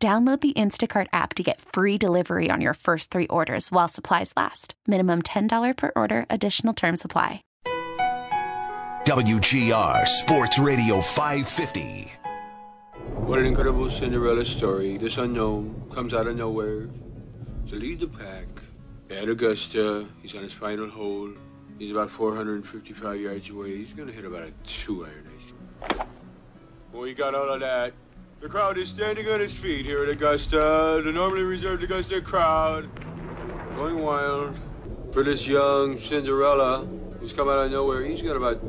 Download the Instacart app to get free delivery on your first three orders while supplies last. Minimum $10 per order, additional term supply. WGR Sports Radio 550. What an incredible Cinderella story. This unknown comes out of nowhere to lead the pack. At Augusta, he's on his final hole. He's about 455 yards away. He's going to hit about a two iron, I think. Well, he got all of that. The crowd is standing on its feet here at Augusta. The normally reserved Augusta crowd going wild for this young Cinderella who's come out of nowhere. He's got about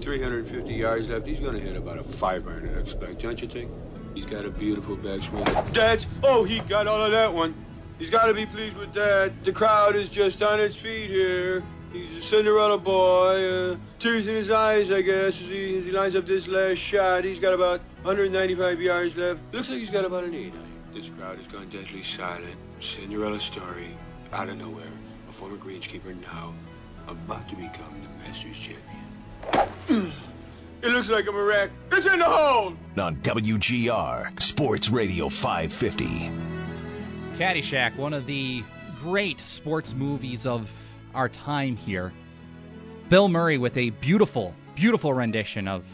350 yards left. He's going to hit about a five iron, I expect, don't you think? He's got a beautiful backswing. That's, oh, he got all of that one. He's got to be pleased with that. The crowd is just on its feet here. He's a Cinderella boy. Uh, tears in his eyes, I guess, as he, as he lines up this last shot. He's got about 195 yards left. Looks like he's got about an eight. This crowd has gone deadly silent. Cinderella story, out of nowhere. A former greenskeeper now about to become the Masters champion. it looks like I'm a miracle. It's in the hole! On WGR Sports Radio 550. Caddyshack, one of the great sports movies of our time here. Bill Murray with a beautiful, beautiful rendition of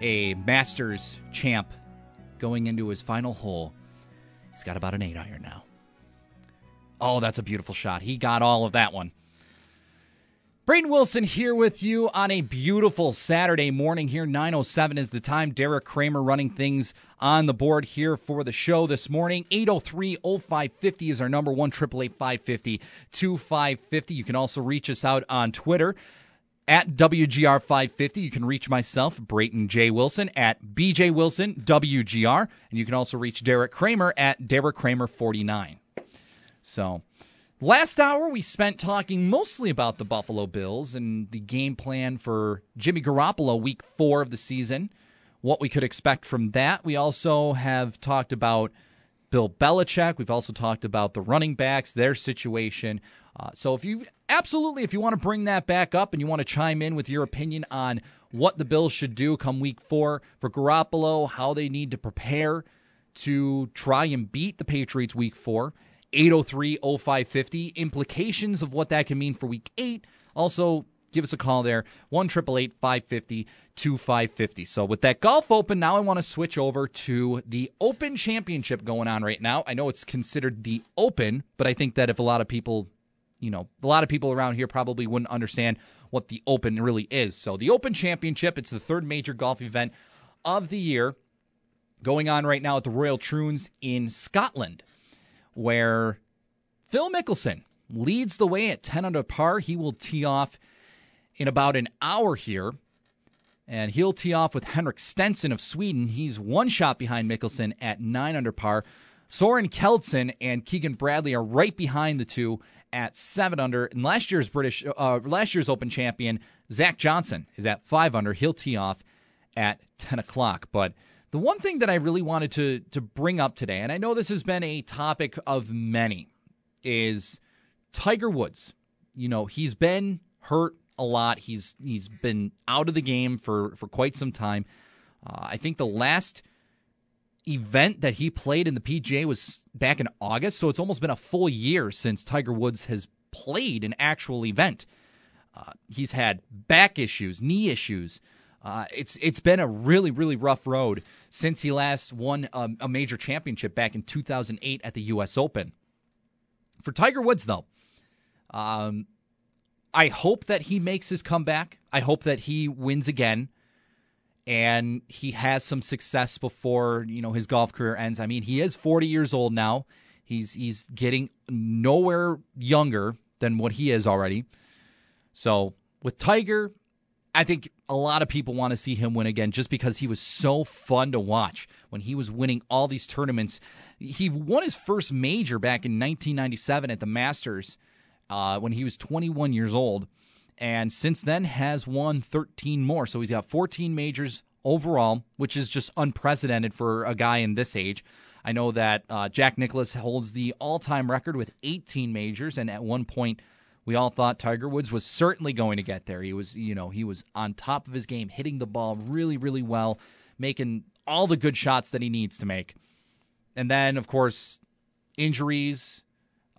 a Masters champ going into his final hole. He's got about an eight iron now. Oh, that's a beautiful shot. He got all of that one. Braden Wilson here with you on a beautiful Saturday morning here. 907 is the time. Derek Kramer running things on the board here for the show this morning. 803-0550 is our number one, 888-550-2550. You can also reach us out on Twitter at WGR550. You can reach myself, Brayton J. Wilson, at BJ Wilson WGR. And you can also reach Derek Kramer at Derek Kramer49. So, last hour we spent talking mostly about the Buffalo Bills and the game plan for Jimmy Garoppolo week four of the season, what we could expect from that. We also have talked about Bill Belichick. We've also talked about the running backs, their situation. Uh, so if you absolutely, if you want to bring that back up and you want to chime in with your opinion on what the Bills should do come week four for Garoppolo, how they need to prepare to try and beat the Patriots week four, 803 0550, implications of what that can mean for week eight. Also, give us a call there, 1 550 2550. So, with that golf open, now I want to switch over to the Open Championship going on right now. I know it's considered the Open, but I think that if a lot of people you know, a lot of people around here probably wouldn't understand what the Open really is. So, the Open Championship, it's the third major golf event of the year going on right now at the Royal Troons in Scotland, where Phil Mickelson leads the way at 10 under par. He will tee off in about an hour here. And he'll tee off with Henrik Stenson of Sweden. He's one shot behind Mickelson at 9 under par. Soren Kjeldsen and Keegan Bradley are right behind the two at seven under. And last year's British, uh, last year's Open champion Zach Johnson is at five under. He'll tee off at ten o'clock. But the one thing that I really wanted to to bring up today, and I know this has been a topic of many, is Tiger Woods. You know, he's been hurt a lot. He's he's been out of the game for for quite some time. Uh, I think the last event that he played in the PGA was back in August, so it's almost been a full year since Tiger Woods has played an actual event. Uh, he's had back issues, knee issues. Uh, it's it's been a really really rough road since he last won a, a major championship back in 2008 at the U.S. Open. For Tiger Woods, though, um, I hope that he makes his comeback. I hope that he wins again and he has some success before you know his golf career ends. I mean, he is 40 years old now. He's he's getting nowhere younger than what he is already. So with Tiger, I think a lot of people want to see him win again just because he was so fun to watch when he was winning all these tournaments He won his first major back in 1997 at the Masters uh, when he was 21 years old, and since then has won 13 more. So he's got 14 majors overall, which is just unprecedented for a guy in this age. I know that uh, Jack Nicklaus holds the all-time record with 18 majors, and at one point we all thought Tiger Woods was certainly going to get there. He was, you know, he was on top of his game, hitting the ball really, really well, making all the good shots that he needs to make. And then, of course, injuries.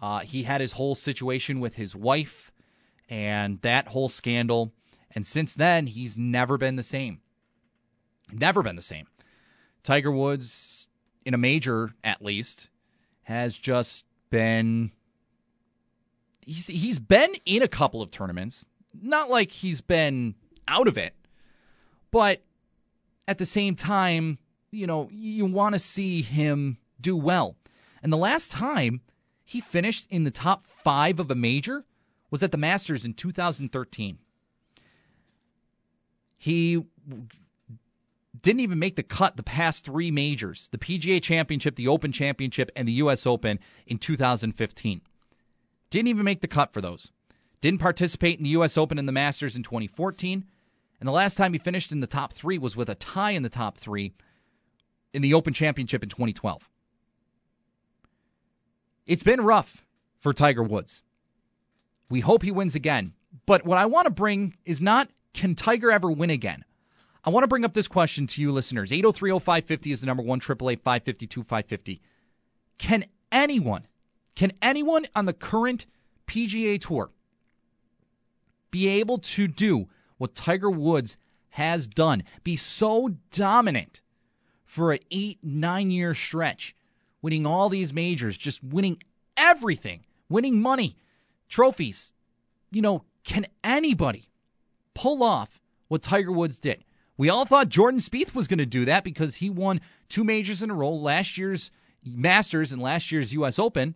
Uh, he had his whole situation with his wife and that whole scandal. And since then, he's never been the same. Never been the same. Tiger Woods, in a major at least, has just been. He's, he's been in a couple of tournaments. Not like he's been out of it, but at the same time, you know, you want to see him do well. And the last time he finished in the top five of a major was at the Masters in 2013. He didn't even make the cut the past three majors the PGA Championship, the Open Championship, and the U.S. Open in 2015. Didn't even make the cut for those. Didn't participate in the U.S. Open and the Masters in 2014. And the last time he finished in the top three was with a tie in the top three in the Open Championship in 2012. It's been rough for Tiger Woods. We hope he wins again. But what I want to bring is not can Tiger ever win again? I want to bring up this question to you listeners. 8030550 is the number 1 552 550. Can anyone, can anyone on the current PGA Tour be able to do what Tiger Woods has done? Be so dominant for an eight, nine year stretch, winning all these majors, just winning everything, winning money, trophies. You know, can anybody pull off what Tiger Woods did? We all thought Jordan Spieth was going to do that because he won two majors in a row, last year's Masters and last year's U.S. Open.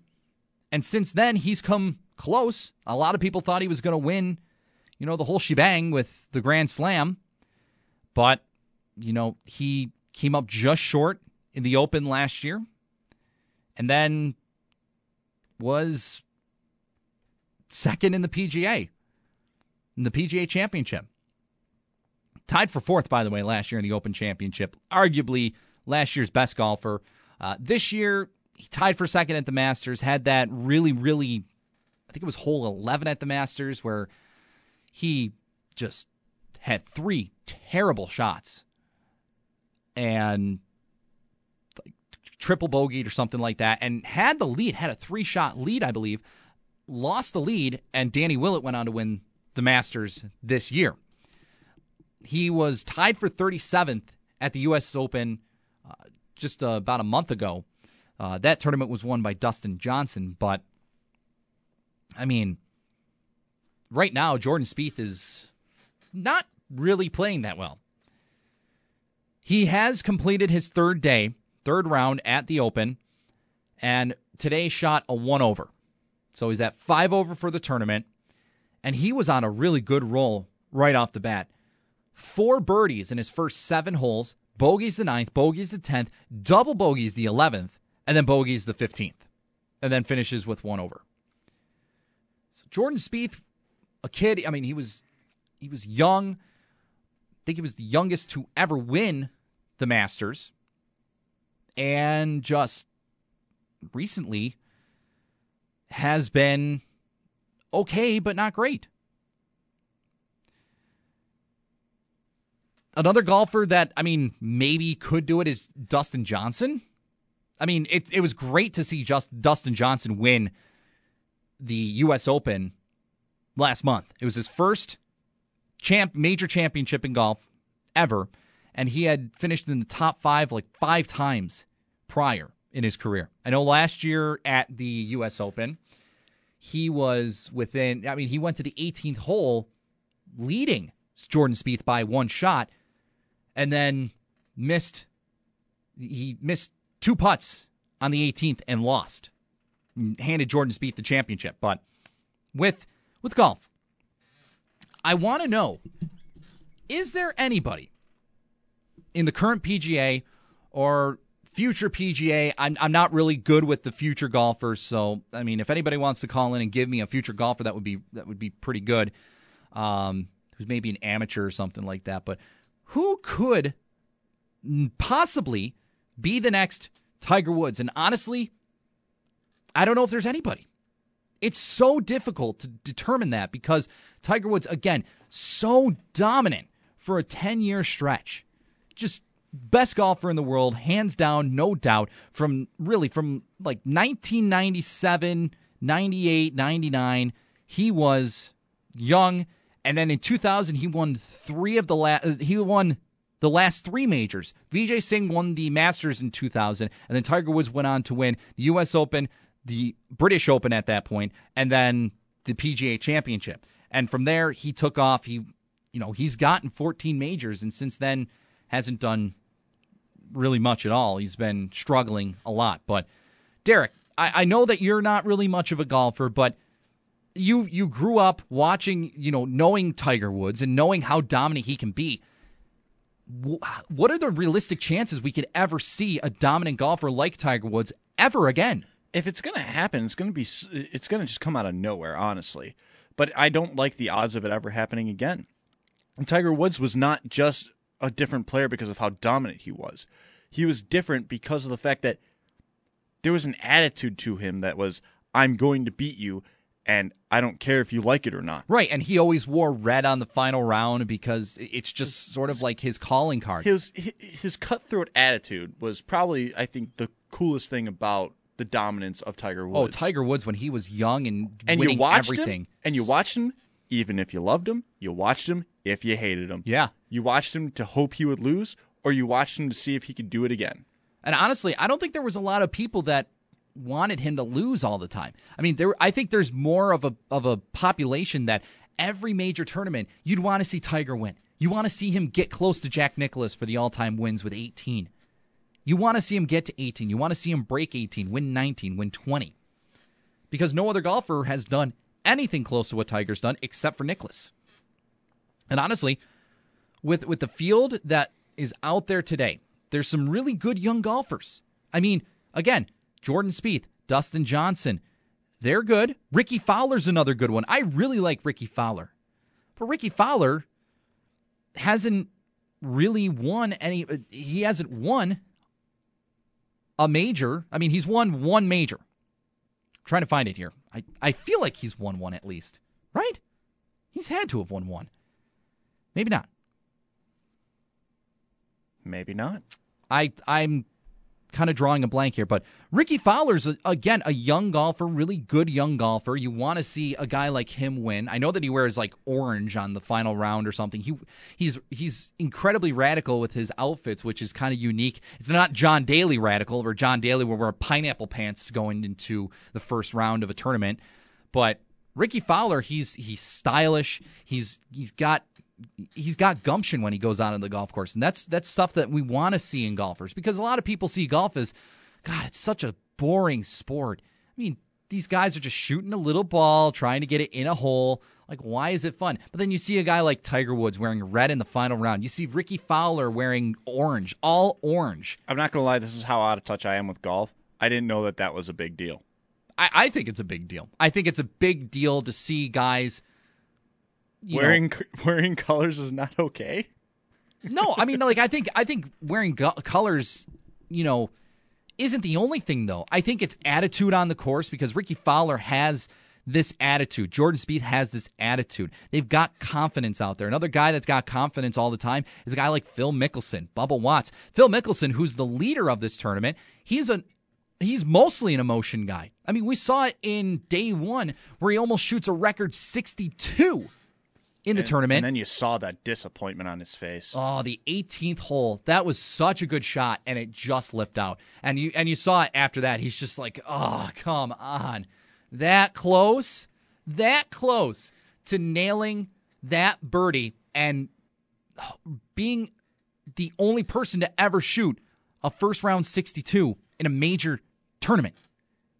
And since then, he's come close. A lot of people thought he was going to win, you know, the whole shebang with the Grand Slam. But, you know, he came up just short in the Open last year. And then was second in the PGA, in the PGA Championship. Tied for fourth, by the way, last year in the Open Championship. Arguably last year's best golfer. Uh, this year, he tied for second at the Masters. Had that really, really, I think it was hole 11 at the Masters where he just had three terrible shots and like triple bogeyed or something like that and had the lead, had a three shot lead, I believe. Lost the lead, and Danny Willett went on to win the Masters this year. He was tied for 37th at the U.S. Open uh, just uh, about a month ago. Uh, that tournament was won by Dustin Johnson, but I mean, right now Jordan Spieth is not really playing that well. He has completed his third day, third round at the Open, and today shot a one over. So he's at five over for the tournament, and he was on a really good roll right off the bat four birdies in his first seven holes, bogeys the ninth, bogeys the tenth, double bogeys the eleventh, and then bogeys the fifteenth, and then finishes with one over. So Jordan Spieth, a kid, I mean, he was he was young. I think he was the youngest to ever win the Masters, and just recently has been okay, but not great. Another golfer that, I mean, maybe could do it is Dustin Johnson. I mean, it, it was great to see just Dustin Johnson win the U.S. Open last month. It was his first champ major championship in golf ever, and he had finished in the top five like five times prior in his career. I know last year at the U.S. Open, he was within. I mean, he went to the 18th hole, leading Jordan Spieth by one shot and then missed he missed two putts on the 18th and lost. Handed Jordan Spieth the championship, but with with golf, I want to know: is there anybody in the current PGA or future PGA. I'm I'm not really good with the future golfers, so I mean, if anybody wants to call in and give me a future golfer, that would be that would be pretty good. Um, who's maybe an amateur or something like that. But who could possibly be the next Tiger Woods? And honestly, I don't know if there's anybody. It's so difficult to determine that because Tiger Woods, again, so dominant for a 10 year stretch. Just best golfer in the world, hands down, no doubt. From really from like 1997, 98, 99, he was young. And then in 2000, he won three of the last, he won the last three majors. Vijay Singh won the Masters in 2000, and then Tiger Woods went on to win the U.S. Open, the British Open at that point, and then the PGA Championship. And from there, he took off. He, you know, he's gotten 14 majors, and since then hasn't done really much at all. He's been struggling a lot. But Derek, I, I know that you're not really much of a golfer, but you you grew up watching, you know, knowing Tiger Woods and knowing how dominant he can be what are the realistic chances we could ever see a dominant golfer like Tiger Woods ever again? If it's going to happen, it's going to be it's going to just come out of nowhere, honestly. But I don't like the odds of it ever happening again. And Tiger Woods was not just a different player because of how dominant he was. He was different because of the fact that there was an attitude to him that was I'm going to beat you and I don't care if you like it or not. Right, and he always wore red on the final round because it's just sort of like his calling card. His his cutthroat attitude was probably, I think, the coolest thing about the dominance of Tiger oh, Woods. Oh, Tiger Woods when he was young and, and winning you watched everything. Him, and you watched him even if you loved him, you watched him if you hated him. Yeah. You watched him to hope he would lose or you watched him to see if he could do it again. And honestly, I don't think there was a lot of people that wanted him to lose all the time. I mean, there I think there's more of a of a population that every major tournament you'd want to see Tiger win. You want to see him get close to Jack Nicklaus for the all-time wins with 18. You want to see him get to 18. You want to see him break 18, win 19, win 20. Because no other golfer has done anything close to what Tiger's done except for Nicklaus. And honestly, with with the field that is out there today, there's some really good young golfers. I mean, again, Jordan Spieth, Dustin Johnson. They're good. Rickie Fowler's another good one. I really like Rickie Fowler. But Rickie Fowler hasn't really won any uh, he hasn't won a major. I mean, he's won one major. I'm trying to find it here. I, I feel like he's won one at least. Right? He's had to have won one. Maybe not. Maybe not. I I'm kind of drawing a blank here, but Rickie Fowler's uh, again a young golfer, really good young golfer. You want to see a guy like him win. I know that he wears like orange on the final round or something. He he's he's incredibly radical with his outfits, which is kind of unique. It's not John Daly radical, or John Daly will wear pineapple pants going into the first round of a tournament, but Rickie Fowler, he's he's stylish. He's he's got he's got gumption when he goes out on the golf course, and that's that's stuff that we want to see in golfers because a lot of people see golf as, God, it's such a boring sport. I mean, these guys are just shooting a little ball, trying to get it in a hole. Like, why is it fun? But then you see a guy like Tiger Woods wearing red in the final round. You see Rickie Fowler wearing orange, all orange. I'm not gonna lie, this is how out of touch I am with golf. I didn't know that that was a big deal. I, I think it's a big deal. I think it's a big deal to see guys wearing know, wearing colors is not okay. no, I mean, like I think I think wearing go- colors, you know, isn't the only thing though. I think it's attitude on the course because Rickie Fowler has this attitude. Jordan Spieth has this attitude. They've got confidence out there. Another guy that's got confidence all the time is a guy like Phil Mickelson, Bubba Watts. Phil Mickelson, who's the leader of this tournament, he's a he's mostly an emotion guy. I mean, we saw it in day one where he almost shoots a record 62 in the and, tournament. And then you saw that disappointment on his face. Oh, the 18th hole. That was such a good shot and it just lipped out. And you and you saw it after that. He's just like, "Oh, come on." That close, that close to nailing that birdie and being the only person to ever shoot a first round 62 in a major tournament.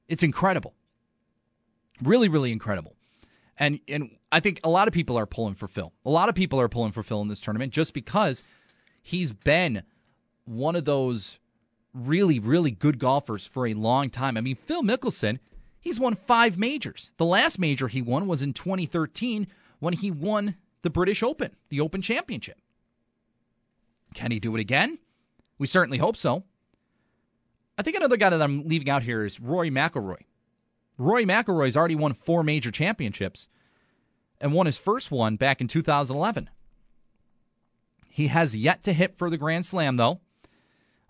It's incredible. Really, really incredible. And and I think a lot of people are pulling for Phil. A lot of people are pulling for Phil in this tournament just because he's been one of those really, really good golfers for a long time. I mean, Phil Mickelson, he's won five majors. The last major he won was in 2013 when he won the British Open, the Open Championship. Can he do it again? We certainly hope so. I think another guy that I'm leaving out here is Rory McIlroy. Rory McIlroy's already won four major championships and won his first one back in 2011. He has yet to hit for the Grand Slam, though.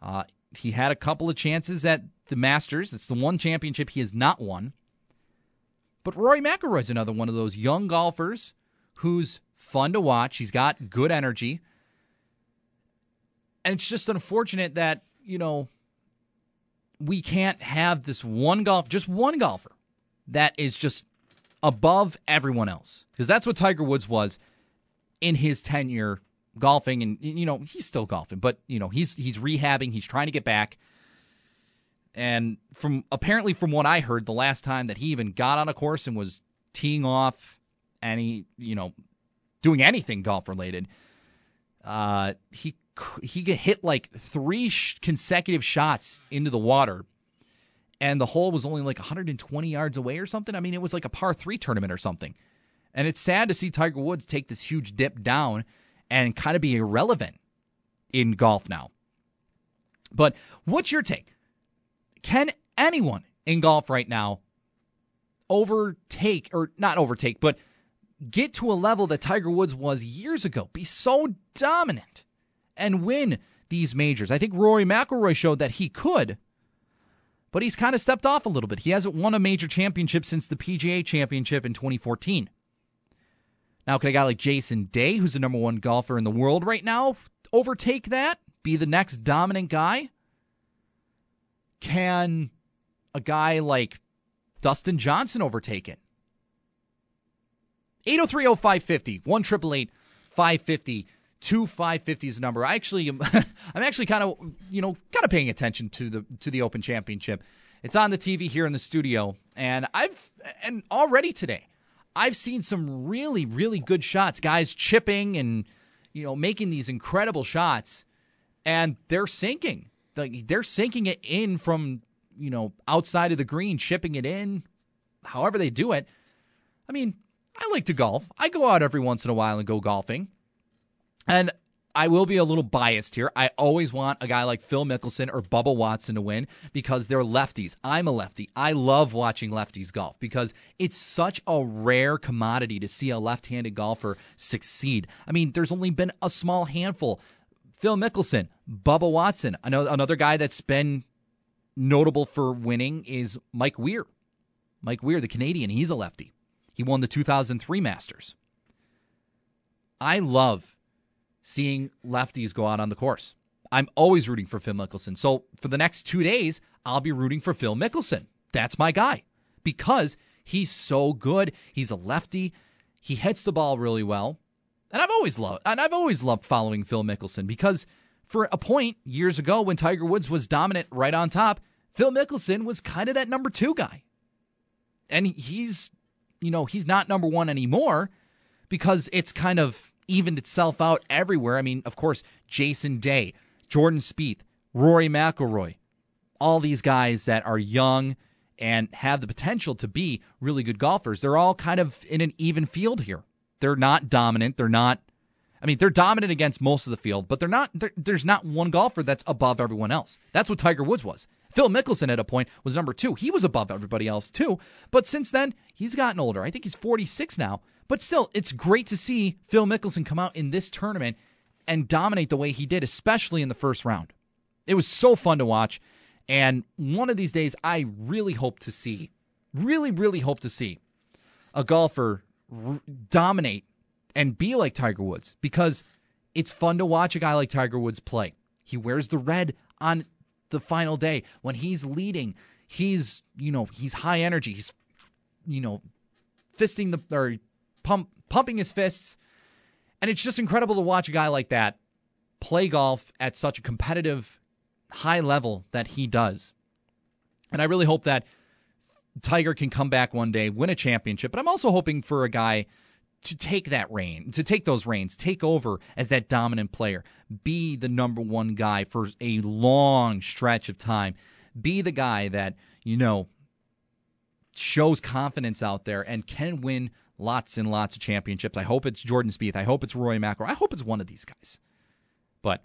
Uh, he had a couple of chances at the Masters. It's the one championship he has not won. But Rory McIlroy's another one of those young golfers who's fun to watch. He's got good energy. And it's just unfortunate that, you know, we can't have this one golf, just one golfer that is just above everyone else. Because that's what Tiger Woods was in his tenure golfing and you know, he's still golfing, but you know, he's he's rehabbing, he's trying to get back. And from apparently from what I heard the last time that he even got on a course and was teeing off any, you know, doing anything golf related, uh he he hit like three sh- consecutive shots into the water and the hole was only like 120 yards away or something. I mean, it was like a par 3 tournament or something. And it's sad to see Tiger Woods take this huge dip down and kind of be irrelevant in golf now. But what's your take? Can anyone in golf right now overtake or not overtake, but get to a level that Tiger Woods was years ago, be so dominant and win these majors. I think Rory McIlroy showed that he could, but he's kind of stepped off a little bit. He hasn't won a major championship since the PGA Championship in 2014. Now, can a guy like Jason Day, who's the number one golfer in the world right now, overtake that? Be the next dominant guy? Can a guy like Dustin Johnson overtake it? 803 0550 1 550 2550 is the number. I actually am I'm actually kind of you know kind of paying attention to the to the Open Championship. It's on the TV here in the studio and I've and already today I've seen some really really good shots, guys chipping and you know making these incredible shots and they're sinking. Like they're sinking it in from you know outside of the green, chipping it in, however they do it. I mean, I like to golf. I go out every once in a while and go golfing. And I will be a little biased here. I always want a guy like Phil Mickelson or Bubba Watson to win because they're lefties. I'm a lefty. I love watching lefties golf because it's such a rare commodity to see a left handed golfer succeed. I mean, there's only been a small handful. Phil Mickelson, Bubba Watson. Another guy that's been notable for winning is Mike Weir. Mike Weir, the Canadian, he's a lefty. He won the 2003 Masters. I love seeing lefties go out on the course. I'm always rooting for Phil Mickelson. So for the next two days, I'll be rooting for Phil Mickelson. That's my guy because he's so good. He's a lefty. He hits the ball really well. And I've always loved and I've always loved following Phil Mickelson because for a point years ago when Tiger Woods was dominant right on top, Phil Mickelson was kind of that number 2 guy. And he's you know, he's not number 1 anymore because it's kind of evened itself out everywhere. I mean, of course, Jason Day, Jordan Spieth, Rory McIlroy, all these guys that are young and have the potential to be really good golfers. They're all kind of in an even field here. They're not dominant. They're not. I mean, they're dominant against most of the field, but they're not. They're, there's not one golfer that's above everyone else. That's what Tiger Woods was. Phil Mickelson at a point was number two. He was above everybody else too. But since then, he's gotten older. I think he's 46 now. But still, it's great to see Phil Mickelson come out in this tournament and dominate the way he did, especially in the first round. It was so fun to watch. And one of these days, I really hope to see, really, really hope to see a golfer r- dominate and be like Tiger Woods because it's fun to watch a guy like Tiger Woods play. He wears the red on the final day when he's leading. He's, you know, he's high energy. He's, you know, fisting the or pump, pumping his fists. And it's just incredible to watch a guy like that play golf at such a competitive, high level that he does. And I really hope that Tiger can come back one day, win a championship. But I'm also hoping for a guy to take that reign, to take those reins, take over as that dominant player, be the number one guy for a long stretch of time, be the guy that, you know, shows confidence out there and can win lots and lots of championships. I hope it's Jordan Spieth. I hope it's Rory McIlroy. I hope it's one of these guys. But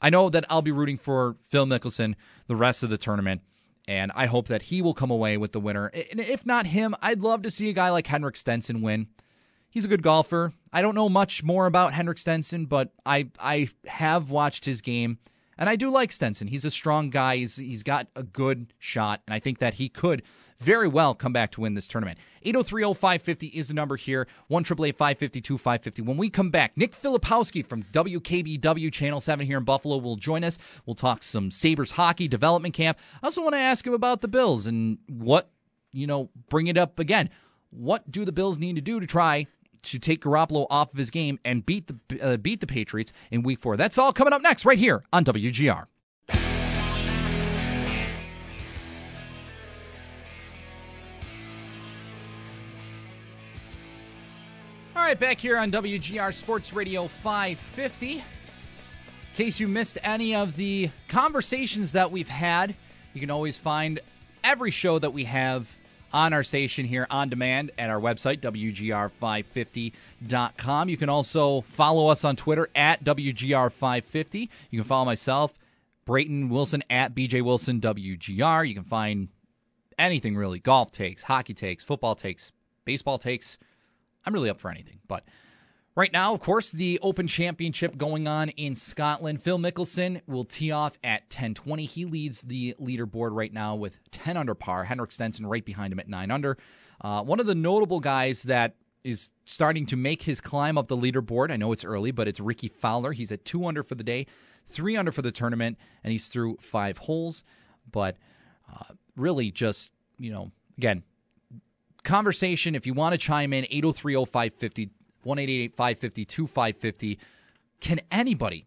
I know that I'll be rooting for Phil Mickelson the rest of the tournament, and I hope that he will come away with the winner. And if not him, I'd love to see a guy like Henrik Stenson win. He's a good golfer. I don't know much more about Henrik Stenson, but I I have watched his game. And I do like Stenson. He's a strong guy. He's he's got a good shot, and I think that he could very well come back to win this tournament. 8030550 is the number here. 1 552 550. When we come back, Nick Filipowski from WKBW Channel 7 here in Buffalo will join us. We'll talk some Sabres hockey development camp. I also want to ask him about the Bills and what, you know, bring it up again. What do the Bills need to do to try to take Garoppolo off of his game and beat the uh, beat the Patriots in Week Four. That's all coming up next, right here on WGR. All right, back here on WGR Sports Radio 550. In case you missed any of the conversations that we've had, you can always find every show that we have on our station here on demand at our website, WGR550.com. You can also follow us on Twitter at WGR550. You can follow myself, Brayton Wilson, at BJ Wilson WGR. You can find anything really golf takes, hockey takes, football takes, baseball takes. I'm really up for anything. But Right now, of course, the Open Championship going on in Scotland. Phil Mickelson will tee off at 1020. He leads the leaderboard right now with 10 under par. Henrik Stenson right behind him at 9 under. Uh, one of the notable guys that is starting to make his climb up the leaderboard. I know it's early, but it's Rickie Fowler. He's at 2 under for the day, 3 under for the tournament, and he's through five holes. But uh, really, just, you know, again, conversation. If you want to chime in, 803 0550 one eight eight five fifty two five fifty. Can anybody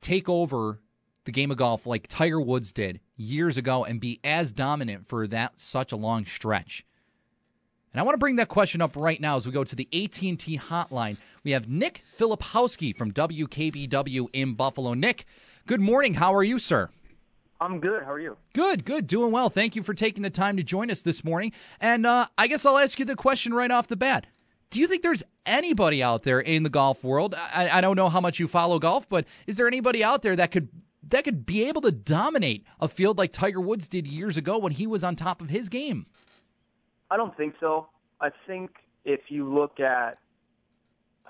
take over the game of golf like Tiger Woods did years ago and be as dominant for that such a long stretch? And I want to bring that question up right now as we go to the AT&T hotline. We have Nick Filipowski from WKBW in Buffalo. Nick, good morning. How are you, sir? I'm good. How are you? Good, good. Doing well. Thank you for taking the time to join us this morning. And uh, I guess I'll ask you the question right off the bat. Do you think there's anybody out there in the golf world? I, I don't know how much you follow golf, but is there anybody out there that could that could be able to dominate a field like Tiger Woods did years ago when he was on top of his game? I don't think so. I think if you look at,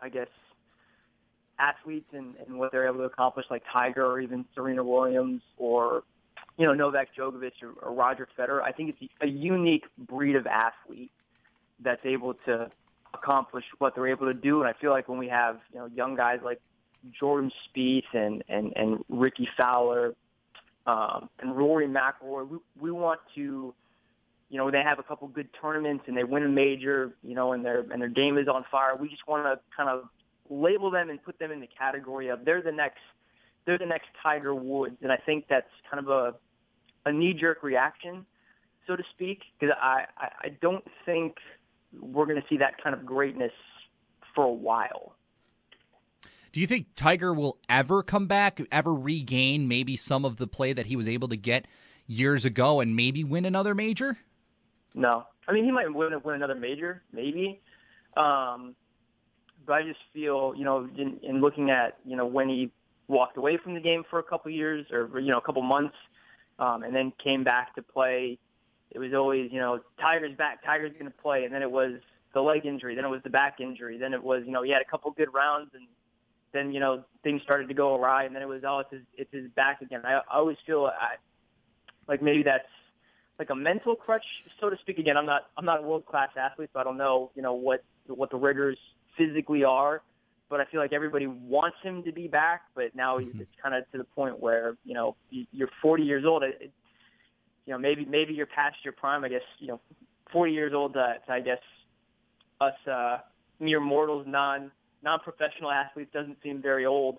I guess, athletes and, and what they're able to accomplish, like Tiger or even Serena Williams or, you know, Novak Djokovic or, or Roger Federer, I think it's a unique breed of athlete that's able to accomplish what they're able to do. And I feel like when we have you know young guys like Jordan Spieth and and and Rickie Fowler um, and Rory McIlroy, we, we want to, you know, they have a couple good tournaments and they win a major, you know, and their and their game is on fire. We just want to kind of label them and put them in the category of they're the next they're the next Tiger Woods, and I think that's kind of a a knee jerk reaction, so to speak, because I, I I don't think we're going to see that kind of greatness for a while. Do you think Tiger will ever come back, ever regain maybe some of the play that he was able to get years ago and maybe win another major? No. I mean, he might win, win another major, maybe. Um, but I just feel, you know, in, in looking at, you know, when he walked away from the game for a couple years or, you know, a couple months um, and then came back to play it was always, you know, Tiger's back, Tiger's going to play, and then it was the leg injury, then it was the back injury, then it was, you know, he had a couple good rounds, and then you know things started to go awry, and then it was oh, it's his, it's his back again. I, I always feel I, like maybe that's like a mental crutch, so to speak. Again, I'm not I'm not a world class athlete, so I don't know, you know, what what the rigors physically are. But I feel like everybody wants him to be back, but now mm-hmm. it's kind of to the point where you know you're 40 years old. It, you know, maybe maybe you're past your prime. I guess you know, 40 years old. To I guess us uh, mere mortals, non non professional athletes, doesn't seem very old.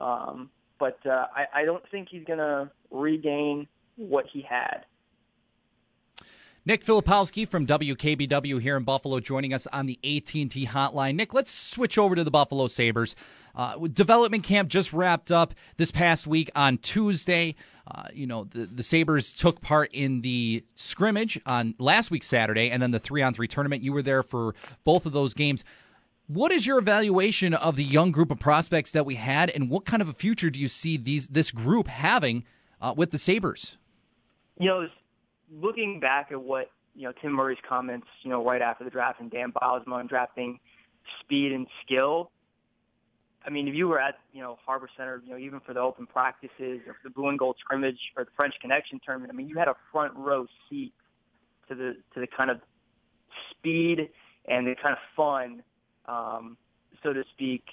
Um, but uh, I, I don't think he's going to regain what he had. Nick Filipowski from WKBW here in Buffalo joining us on the AT&T hotline. Nick, let's switch over to the Buffalo Sabres. Uh, development camp just wrapped up this past week on Tuesday. Uh, you know, the, the Sabres took part in the scrimmage on last week, Saturday, and then the three on three tournament. You were there for both of those games. What is your evaluation of the young group of prospects that we had, and what kind of a future do you see these this group having uh, with the Sabres? You know, looking back at what you know Tim Murray's comments, you know, right after the draft and Dan Bylsma on drafting speed and skill. I mean, if you were at you know Harbor Center, you know, even for the open practices or the blue and gold scrimmage or the French Connection tournament, I mean, you had a front row seat to the to the kind of speed and the kind of fun, um, so to speak,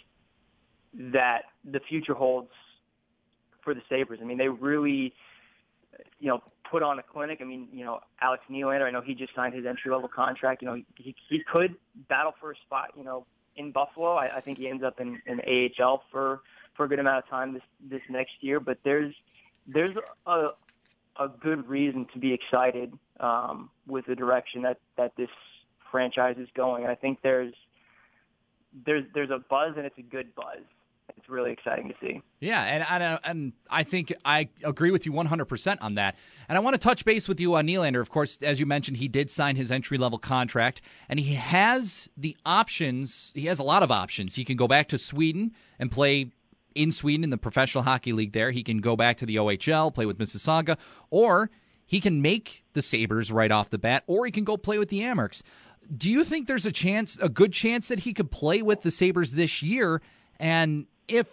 that the future holds for the Sabres. I mean, they really, you know, put on a clinic. I mean, you know, Alex Nylander, I know he just signed his entry level contract. You know, he, he could battle for a spot, you know, in Buffalo. I, I think he ends up in, in AHL for, for a good amount of time this, this next year, but there's, there's a, a good reason to be excited, um, with the direction that, that this franchise is going. And I think there's, there's, there's a buzz and it's a good buzz it's really exciting to see. Yeah, and and, uh, and I think I agree with you 100% on that. And I want to touch base with you on Nylander. Of course, as you mentioned, he did sign his entry level contract, and he has the options. He has a lot of options. He can go back to Sweden and play in Sweden in the professional hockey league there. He can go back to the OHL, play with Mississauga, or he can make the Sabres right off the bat, or he can go play with the Amerks. Do you think there's a chance, a good chance that he could play with the Sabres this year? And if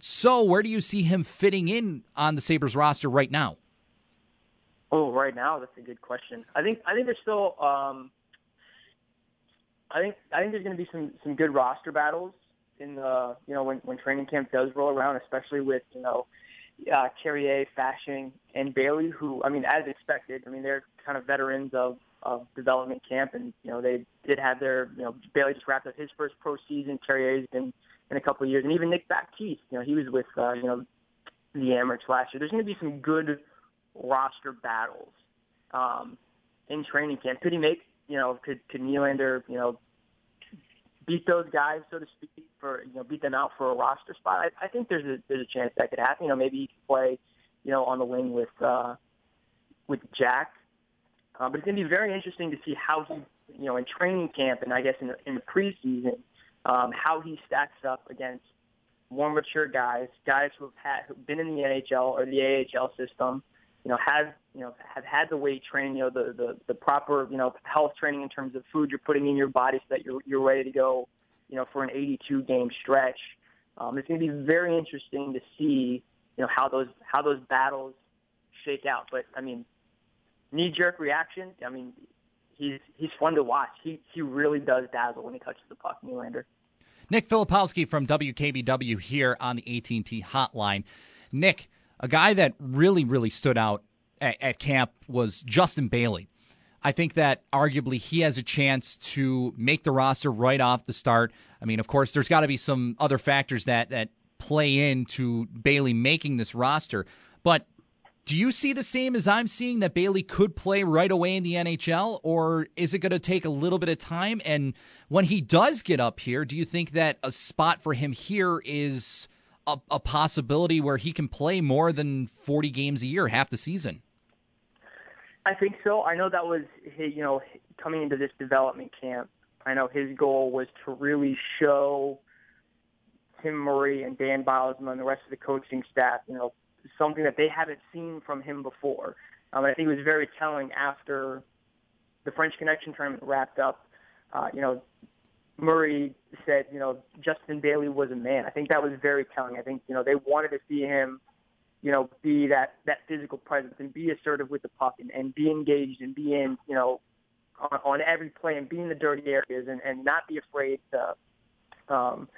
so, where do you see him fitting in on the Sabres roster right now? Oh, right now, that's a good question. I think I think there's still um, I think I think there's going to be some some good roster battles in the you know when when training camp does roll around, especially with you know uh, Carrier, Fasching, and Bailey, who I mean, as expected, I mean they're kind of veterans of of development camp, and you know they did have their you know Bailey just wrapped up his first pro season. Carrier's been in a couple of years, and even Nick Baptiste, you know, he was with uh, you know the Amerks last year. There's going to be some good roster battles um, in training camp. Could he make you know could could Nylander you know beat those guys so to speak for you know beat them out for a roster spot? I, I think there's a there's a chance that could happen. You know, maybe he could play you know on the wing with uh, with Jack. Uh, but it's going to be very interesting to see how he, you know, in training camp and I guess in the, in the preseason, um, how he stacks up against more mature guys, guys who have had who've been in the NHL or the AHL system, you know, have you know have had the weight training, you know, the the, the proper you know health training in terms of food you're putting in your body so that you're you're ready to go, you know, for an 82 game stretch. Um, it's going to be very interesting to see you know how those how those battles shake out. But I mean, knee jerk reaction. I mean, he's he's fun to watch. He he really does dazzle when he touches the puck, Nylander. Nick Filipowski from WKBW here on the AT&T hotline. Nick, a guy that really really stood out at, at camp was Justin Bailey. I think that arguably he has a chance to make the roster right off the start. I mean, of course, there's got to be some other factors that that play into Bailey making this roster, but do you see the same as I'm seeing that Bailey could play right away in the NHL, or is it going to take a little bit of time? And when he does get up here, do you think that a spot for him here is a, a possibility where he can play more than 40 games a year, half the season? I think so. I know that was you know coming into this development camp. I know his goal was to really show Tim Murray and Dan Bylsma and the rest of the coaching staff, you know, something that they haven't seen from him before. Um, I think it was very telling after the French Connection tournament wrapped up. Uh, you know, Murray said, you know, Justin Bailey was a man. I think that was very telling. I think, you know, they wanted to see him, you know, be that, that physical presence and be assertive with the puck and, and be engaged and be in, you know, on, on every play and be in the dirty areas and, and not be afraid to, um,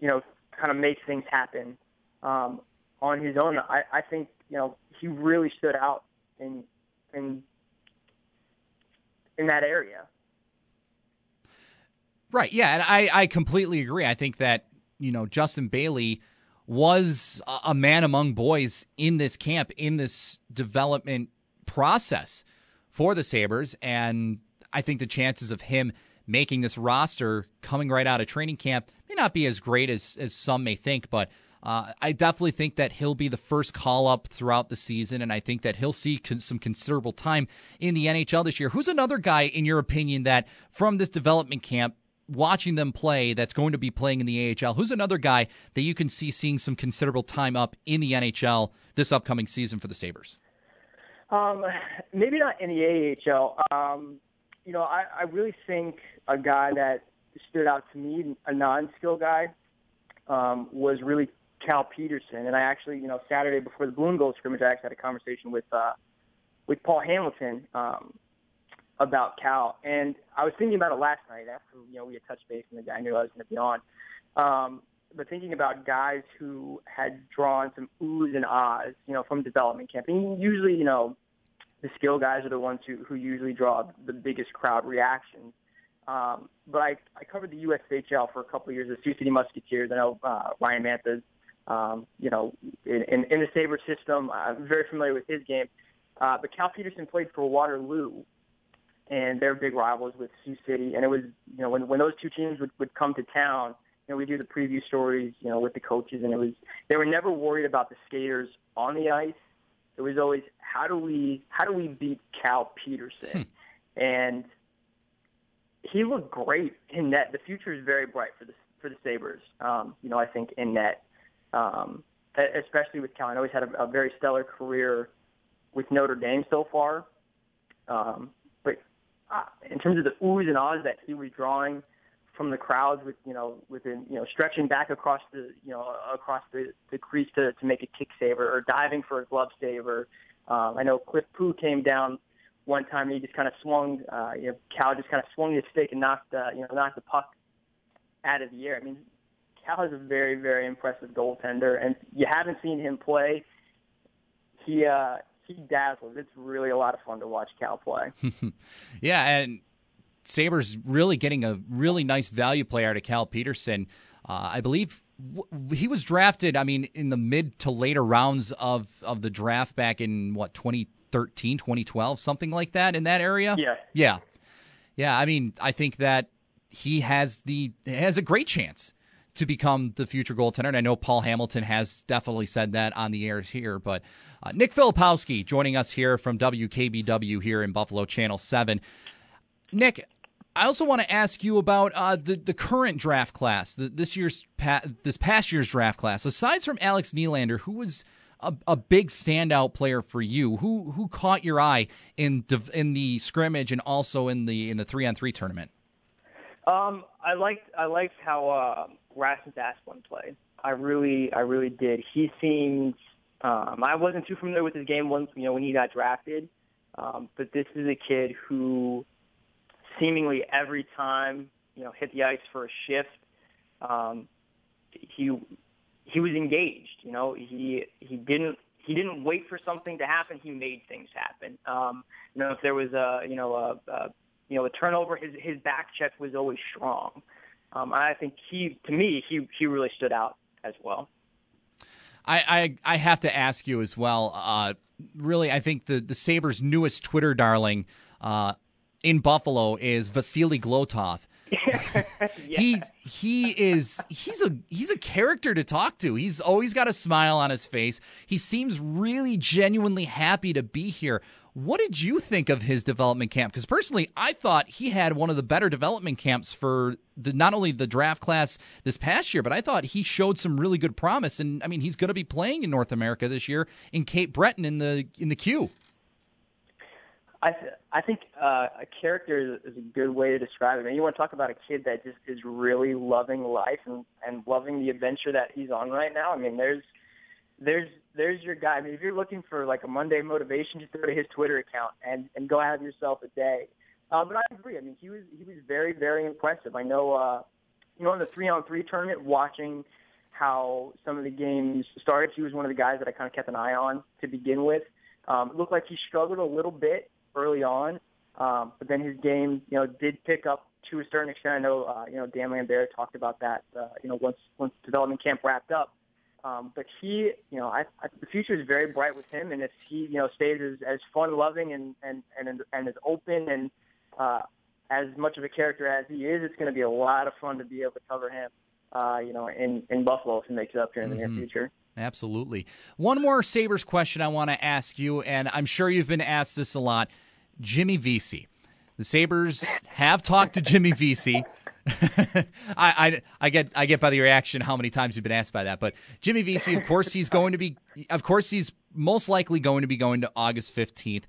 you know, kind of make things happen. Um, on his own, I, I think you know he really stood out in in in that area. Right. Yeah, and I I completely agree. I think that you know Justin Bailey was a man among boys in this camp in this development process for the Sabres, and I think the chances of him making this roster coming right out of training camp may not be as great as, as some may think, but uh, I definitely think that he'll be the first call up throughout the season, and I think that he'll see con- some considerable time in the NHL this year. Who's another guy, in your opinion, that from this development camp, watching them play, that's going to be playing in the AHL? Who's another guy that you can see seeing some considerable time up in the NHL this upcoming season for the Sabres? Um, maybe not in the AHL. Um, you know, I, I really think a guy that stood out to me, a non-skill guy, um, was really Cal Petersen. And I actually, you know, Saturday before the Blue and Gold scrimmage, I actually had a conversation with uh, with Paul Hamilton um, about Cal. And I was thinking about it last night after, you know, we had touched base and the guy knew I was going to be on. Um, but thinking about guys who had drawn some oohs and ahs, you know, from development camp. And usually, you know, the skill guys are the ones who, who usually draw the biggest crowd reactions. Um, but I, I covered the USHL for a couple of years, the Sioux City Musketeers. I know uh, Ryan Mantha's, um, you know, in, in, in the Sabre system. I'm very familiar with his game. Uh, but Cal Petersen played for Waterloo, and they're big rivals with Sioux City. And it was, you know, when, when those two teams would, would come to town, you know, we do the preview stories, you know, with the coaches, and it was they were never worried about the skaters on the ice. It was always how do we how do we beat Cal Petersen, hmm. and he looked great in net. The future is very bright for the for the Sabres. Um, you know, I think in net, um, especially with Cal. I know he's had a, a very stellar career with Notre Dame so far. Um, but uh, in terms of the oohs and ahs that he was drawing from the crowds, with you know, within you know, stretching back across the you know across the, the crease to to make a kick save or, diving for a glove save, or um, I know Cliff Pu came down one time and he just kind of swung, uh, you know, Cal just kind of swung his stick and knocked, uh, you know, knocked the puck out of the air. I mean, Cal is a very, very impressive goaltender, and you haven't seen him play. He uh, he dazzles. It's really a lot of fun to watch Cal play. yeah, and Sabres really getting a really nice value player to Cal Petersen. Uh, I believe w- he was drafted. I mean, in the mid to later rounds of of the draft back in what 2013, 2012, something like that in that area. Yeah, yeah, yeah. I mean, I think that he has the has a great chance to become the future goaltender. And I know Paul Hamilton has definitely said that on the air here. But uh, Nick Filipowski joining us here from WKBW here in Buffalo Channel 7. Nick, I also want to ask you about uh, the the current draft class, the, this year's pa- this past year's draft class. Aside from Alex Nylander, who was a, a big standout player for you, who who caught your eye in in the scrimmage and also in the in the three on three tournament? Um, I liked I liked how uh, Rasmus Asplund played. I really I really did. He seems um, I wasn't too familiar with his game once you know when he got drafted, um, but this is a kid who seemingly every time you know hit the ice for a shift, um, he he was engaged. You know he he didn't he didn't wait for something to happen. He made things happen. Um, you know if there was a you know a, a you know, a turnover. His his back check was always strong. Um, I think he, to me, he he really stood out as well. I I, I have to ask you as well. Uh, really, I think the the Sabres' newest Twitter darling uh, in Buffalo is Vasily Glotov. He's he is he's a he's a character to talk to. He's always got a smile on his face. He seems really genuinely happy to be here. What did you think of his development camp? Because personally, I thought he had one of the better development camps for the, not only the draft class this past year, but I thought he showed some really good promise. And I mean, he's going to be playing in North America this year in Cape Breton in the in the queue. I th- I think uh, a character is, a good way to describe it. I mean, you want to talk about a kid that just is really loving life and and loving the adventure that he's on right now. I mean, there's there's there's your guy. I mean, if you're looking for like a Monday motivation, just go to his Twitter account and and go have yourself a day. Uh, but I agree. I mean, he was he was very very impressive. I know, uh, you know, in the three on three tournament, watching how some of the games started, he was one of the guys that I kind of kept an eye on to begin with. Um, it looked like he struggled a little bit early on, um, but then his game, you know, did pick up to a certain extent. I know, uh, you know, Dan Lambert talked about that, uh, you know, once once development camp wrapped up. Um, but he, you know, I, I, the future is very bright with him, and if he, you know, stays as, as fun-loving and and and and as open and uh, as much of a character as he is, it's going to be a lot of fun to be able to cover him, uh, you know, in in Buffalo if he makes it up here in the Mm-hmm. near future. Absolutely. One more Sabres question I want to ask you, and I'm sure you've been asked this a lot. Jimmy Vesey. The Sabres have talked to Jimmy Vesey. I, I I get I get by the reaction how many times you've been asked by that, but Jimmy Vesey, of course, he's going to be, of course, he's most likely going to be going to August fifteenth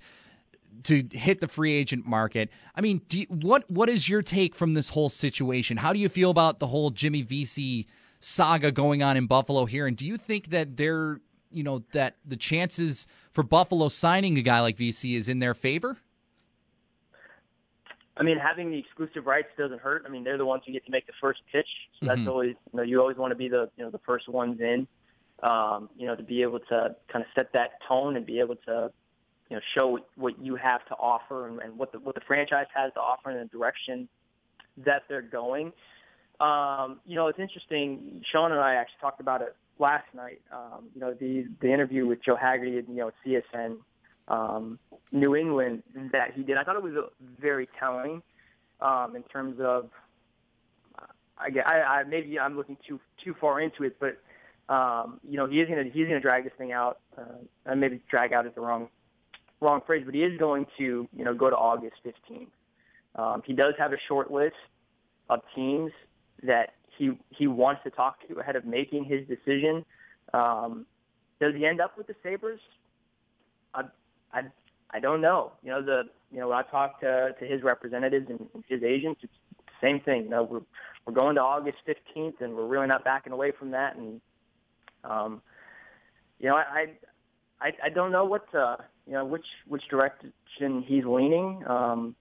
to hit the free agent market. I mean, you, what what is your take from this whole situation? How do you feel about the whole Jimmy Vesey saga going on in Buffalo here? And do you think that they're you know that the chances for Buffalo signing a guy like Vesey is in their favor? I mean, having the exclusive rights doesn't hurt. I mean, they're the ones who get to make the first pitch, so that's Mhm. always you know you always want to be the you know the first ones in. Um, you know, to be able to kind of set that tone and be able to you know show what, what you have to offer and, and what the what the franchise has to offer and the direction that they're going. Um, you know, it's interesting. Sean and I actually talked about it last night. Um, you know, the the interview with Joe Haggerty, you know, at CSN um, New England that he did. I thought it was uh, very telling um, in terms of. I, get- I, I maybe I'm looking too too far into it, but um, you know he is gonna he's gonna drag this thing out. Uh, maybe drag out is the wrong wrong phrase, but he is going to you know go to August 15th. Um, he does have a short list of teams that he he wants to talk to ahead of making his decision. Um, does he end up with the Sabres? I I I don't know. You know the you know when I talked to to his representatives and his agents, it's the same thing. You know we're we're going to August 15th, and we're really not backing away from that. And um, you know I I I don't know what uh you know which which direction he's leaning. Um,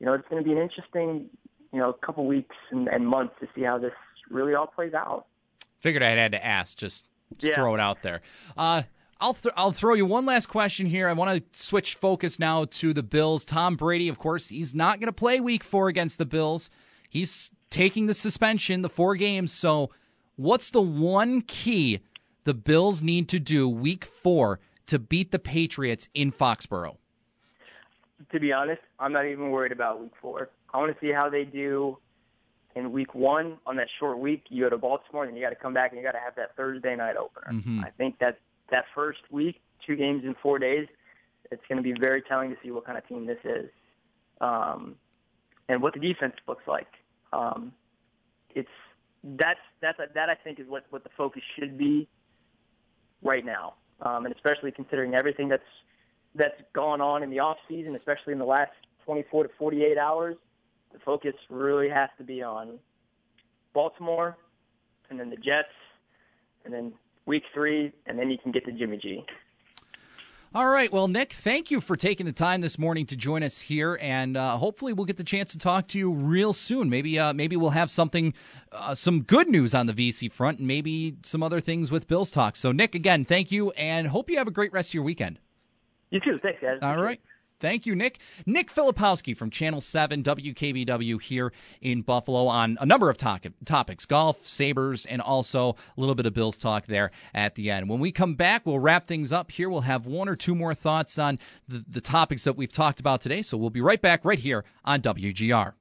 you know it's going to be an interesting you know couple weeks and, and months to see how this really all plays out. Figured I had to ask. Just, just Yeah. throw it out there. Uh, I'll th- I'll throw you one last question here. I want to switch focus now to the Bills. Tom Brady, of course, he's not going to play Week Four against the Bills. He's taking the suspension, the four games. So, what's the one key the Bills need to do Week Four to beat the Patriots in Foxborough? to be honest, I'm not even worried about week four. I want to see how they do in week one on that short week. You go to Baltimore, and you got to come back and you got to have that Thursday night opener. Mhm. I think that that first week, two games in four days, it's going to be very telling to see what kind of team this is, um, and what the defense looks like. Um, it's that's that's that I think is what what the focus should be right now, um, and especially considering everything that's that's gone on in the off season, especially in the last 24 to 48 hours, the focus really has to be on Baltimore, and then the Jets, and then Week Three, and then you can get to Jimmy G. All right. Well, Nick, thank you for taking the time this morning to join us here, and uh, hopefully we'll get the chance to talk to you real soon. Maybe, uh, maybe we'll have something, uh, some good news on the Vesey front, and maybe some other things with Bills talk. So, Nick, again, thank you, and hope you have a great rest of your weekend. You too. Thanks, guys. All right. Thank you, Nick. Nick Filipowski from Channel 7 WKBW here in Buffalo on a number of to- topics golf, Sabres, and also a little bit of Bills talk there at the end. When we come back, we'll wrap things up here. We'll have one or two more thoughts on the, the topics that we've talked about today. So we'll be right back right here on WGR.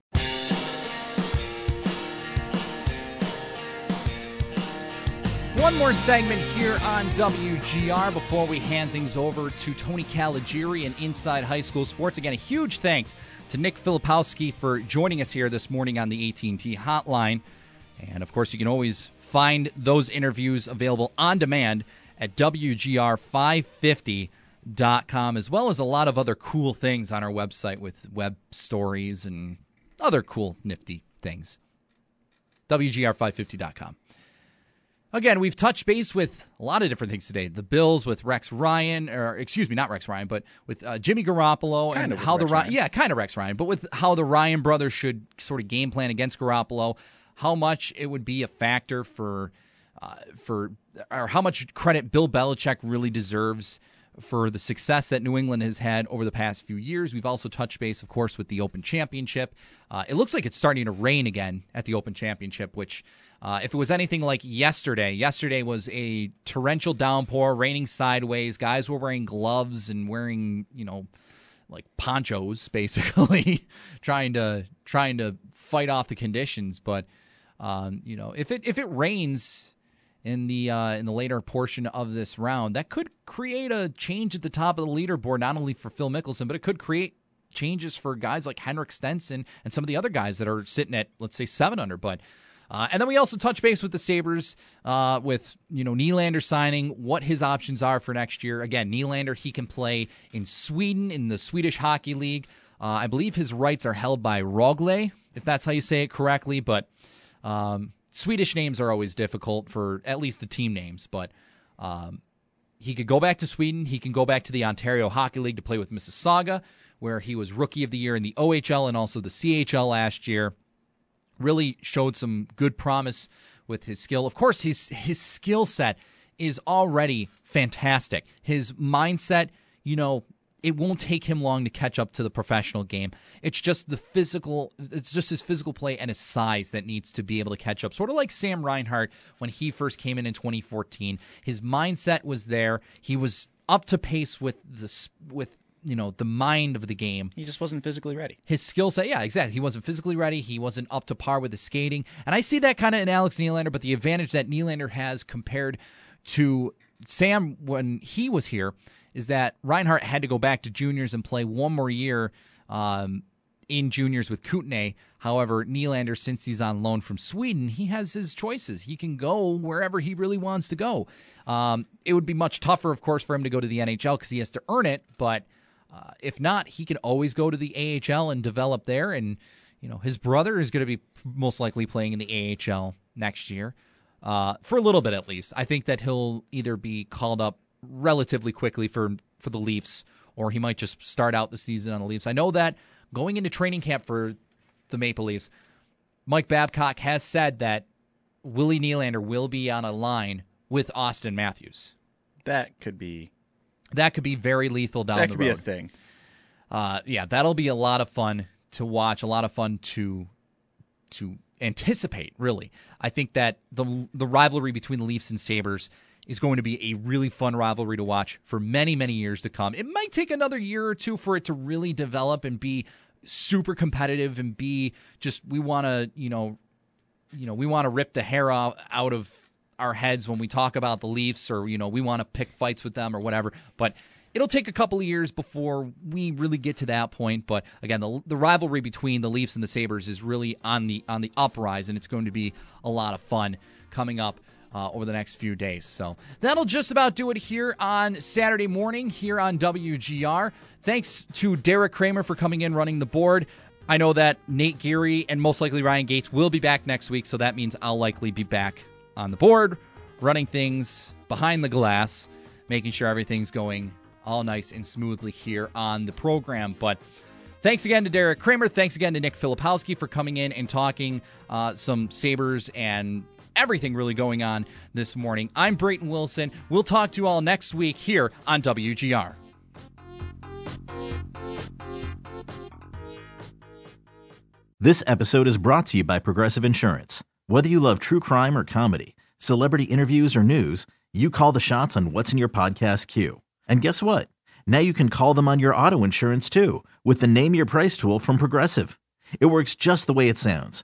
One more segment here on WGR before we hand things over to Tony Caligiuri and Inside High School Sports. Again, a huge thanks to Nick Filipowski for joining us here this morning on the AT&T hotline. And of course, you can always find those interviews available on demand at WGR550.com, as well as a lot of other cool things on our website with web stories and other cool, nifty things. WGR550.com. Again, we've touched base with a lot of different things today. The Bills with Rex Ryan, or excuse me, not Rex Ryan, but with uh, Jimmy Garoppolo Kind and how the Rex Ry- Ryan. yeah, kind of Rex Ryan, but with how the Ryan brothers should sort of game plan against Garoppolo, how much it would be a factor for uh, for or how much credit Bill Belichick really deserves for the success that New England has had over the past few years. We've also touched base, of course, with the Open Championship. Uh, it looks like it's starting to rain again at the Open Championship, which, uh, if it was anything like yesterday, yesterday was a torrential downpour, raining sideways. Guys were wearing gloves and wearing, you know, like ponchos, basically, trying to trying to fight off the conditions. But um, you know, if it if it rains in the uh, in the later portion of this round. That could create a change at the top of the leaderboard, not only for Phil Mickelson, but it could create changes for guys like Henrik Stenson and some of the other guys that are sitting at let's say seven under. But uh, and then we also touch base with the Sabres uh, with you know Nylander signing, what his options are for next year. Again, Nylander he can play in Sweden in the Swedish Hockey League. Uh, I believe his rights are held by Rögle, if that's how you say it correctly. But um, Swedish names are always difficult for at least the team names, but um, he could go back to Sweden. He can go back to the Ontario Hockey League to play with Mississauga, where he was Rookie of the Year in the OHL and also the CHL last year. Really showed some good promise with his skill. Of course, his his skill set is already fantastic. His mindset, you know, it won't take him long to catch up to the professional game. It's just the physical, it's just his physical play and his size that needs to be able to catch up. Sort of like Sam Reinhart when he first came in in 2014. His mindset was there. He was up to pace with the with you know the mind of the game. He just wasn't physically ready. His skill set, yeah, exactly. He wasn't physically ready. He wasn't up to par with his skating, and I see that kind of in Alex Nylander. But the advantage that Nylander has compared to Sam when he was here is that Reinhart had to go back to juniors and play one more year um, in juniors with Kootenay. However, Nylander, since he's on loan from Sweden, he has his choices. He can go wherever he really wants to go. Um, it would be much tougher, of course, for him to go to the NHL because he has to earn it. But uh, if not, he can always go to the AHL and develop there. And you know, his brother is going to be most likely playing in the AHL next year. Uh, for a little bit at least. I think that he'll either be called up relatively quickly for for the Leafs, or he might just start out the season on the Leafs. I know that going into training camp for the Maple Leafs, Mike Babcock has said that Willie Nylander will be on a line with Auston Matthews. That could be that could be very lethal down that the road. That could be a thing. Uh, yeah, that'll be a lot of fun to watch. A lot of fun to to anticipate. Really, I think that the the rivalry between the Leafs and Sabres is going to be a really fun rivalry to watch for many, many years to come. It might take another year or two for it to really develop and be super competitive and be just we want to, you know, you know, we want to rip the hair out, out of our heads when we talk about the Leafs or you know, we want to pick fights with them or whatever. But it'll take a couple of years before we really get to that point. But again, the, the rivalry between the Leafs and the Sabres is really on the on the uprise, and it's going to be a lot of fun coming up uh, over the next few days. So that'll just about do it here on Saturday morning here on WGR. Thanks to Derek Kramer for coming in running the board. I know that Nate Geary and most likely Ryan Gates will be back next week, so that means I'll likely be back on the board, running things behind the glass, making sure everything's going all nice and smoothly here on the program. But thanks again to Derek Kramer. Thanks again to Nick Filipowski for coming in and talking uh, some Sabres and everything really going on this morning. I'm Brayton Wilson. We'll talk to you all next week here on WGR. This episode is brought to you by Progressive Insurance. Whether you love true crime or comedy, celebrity interviews or news, you call the shots on what's in your podcast queue. And guess what? Now you can call them on your auto insurance too with the Name Your Price tool from Progressive. It works just the way it sounds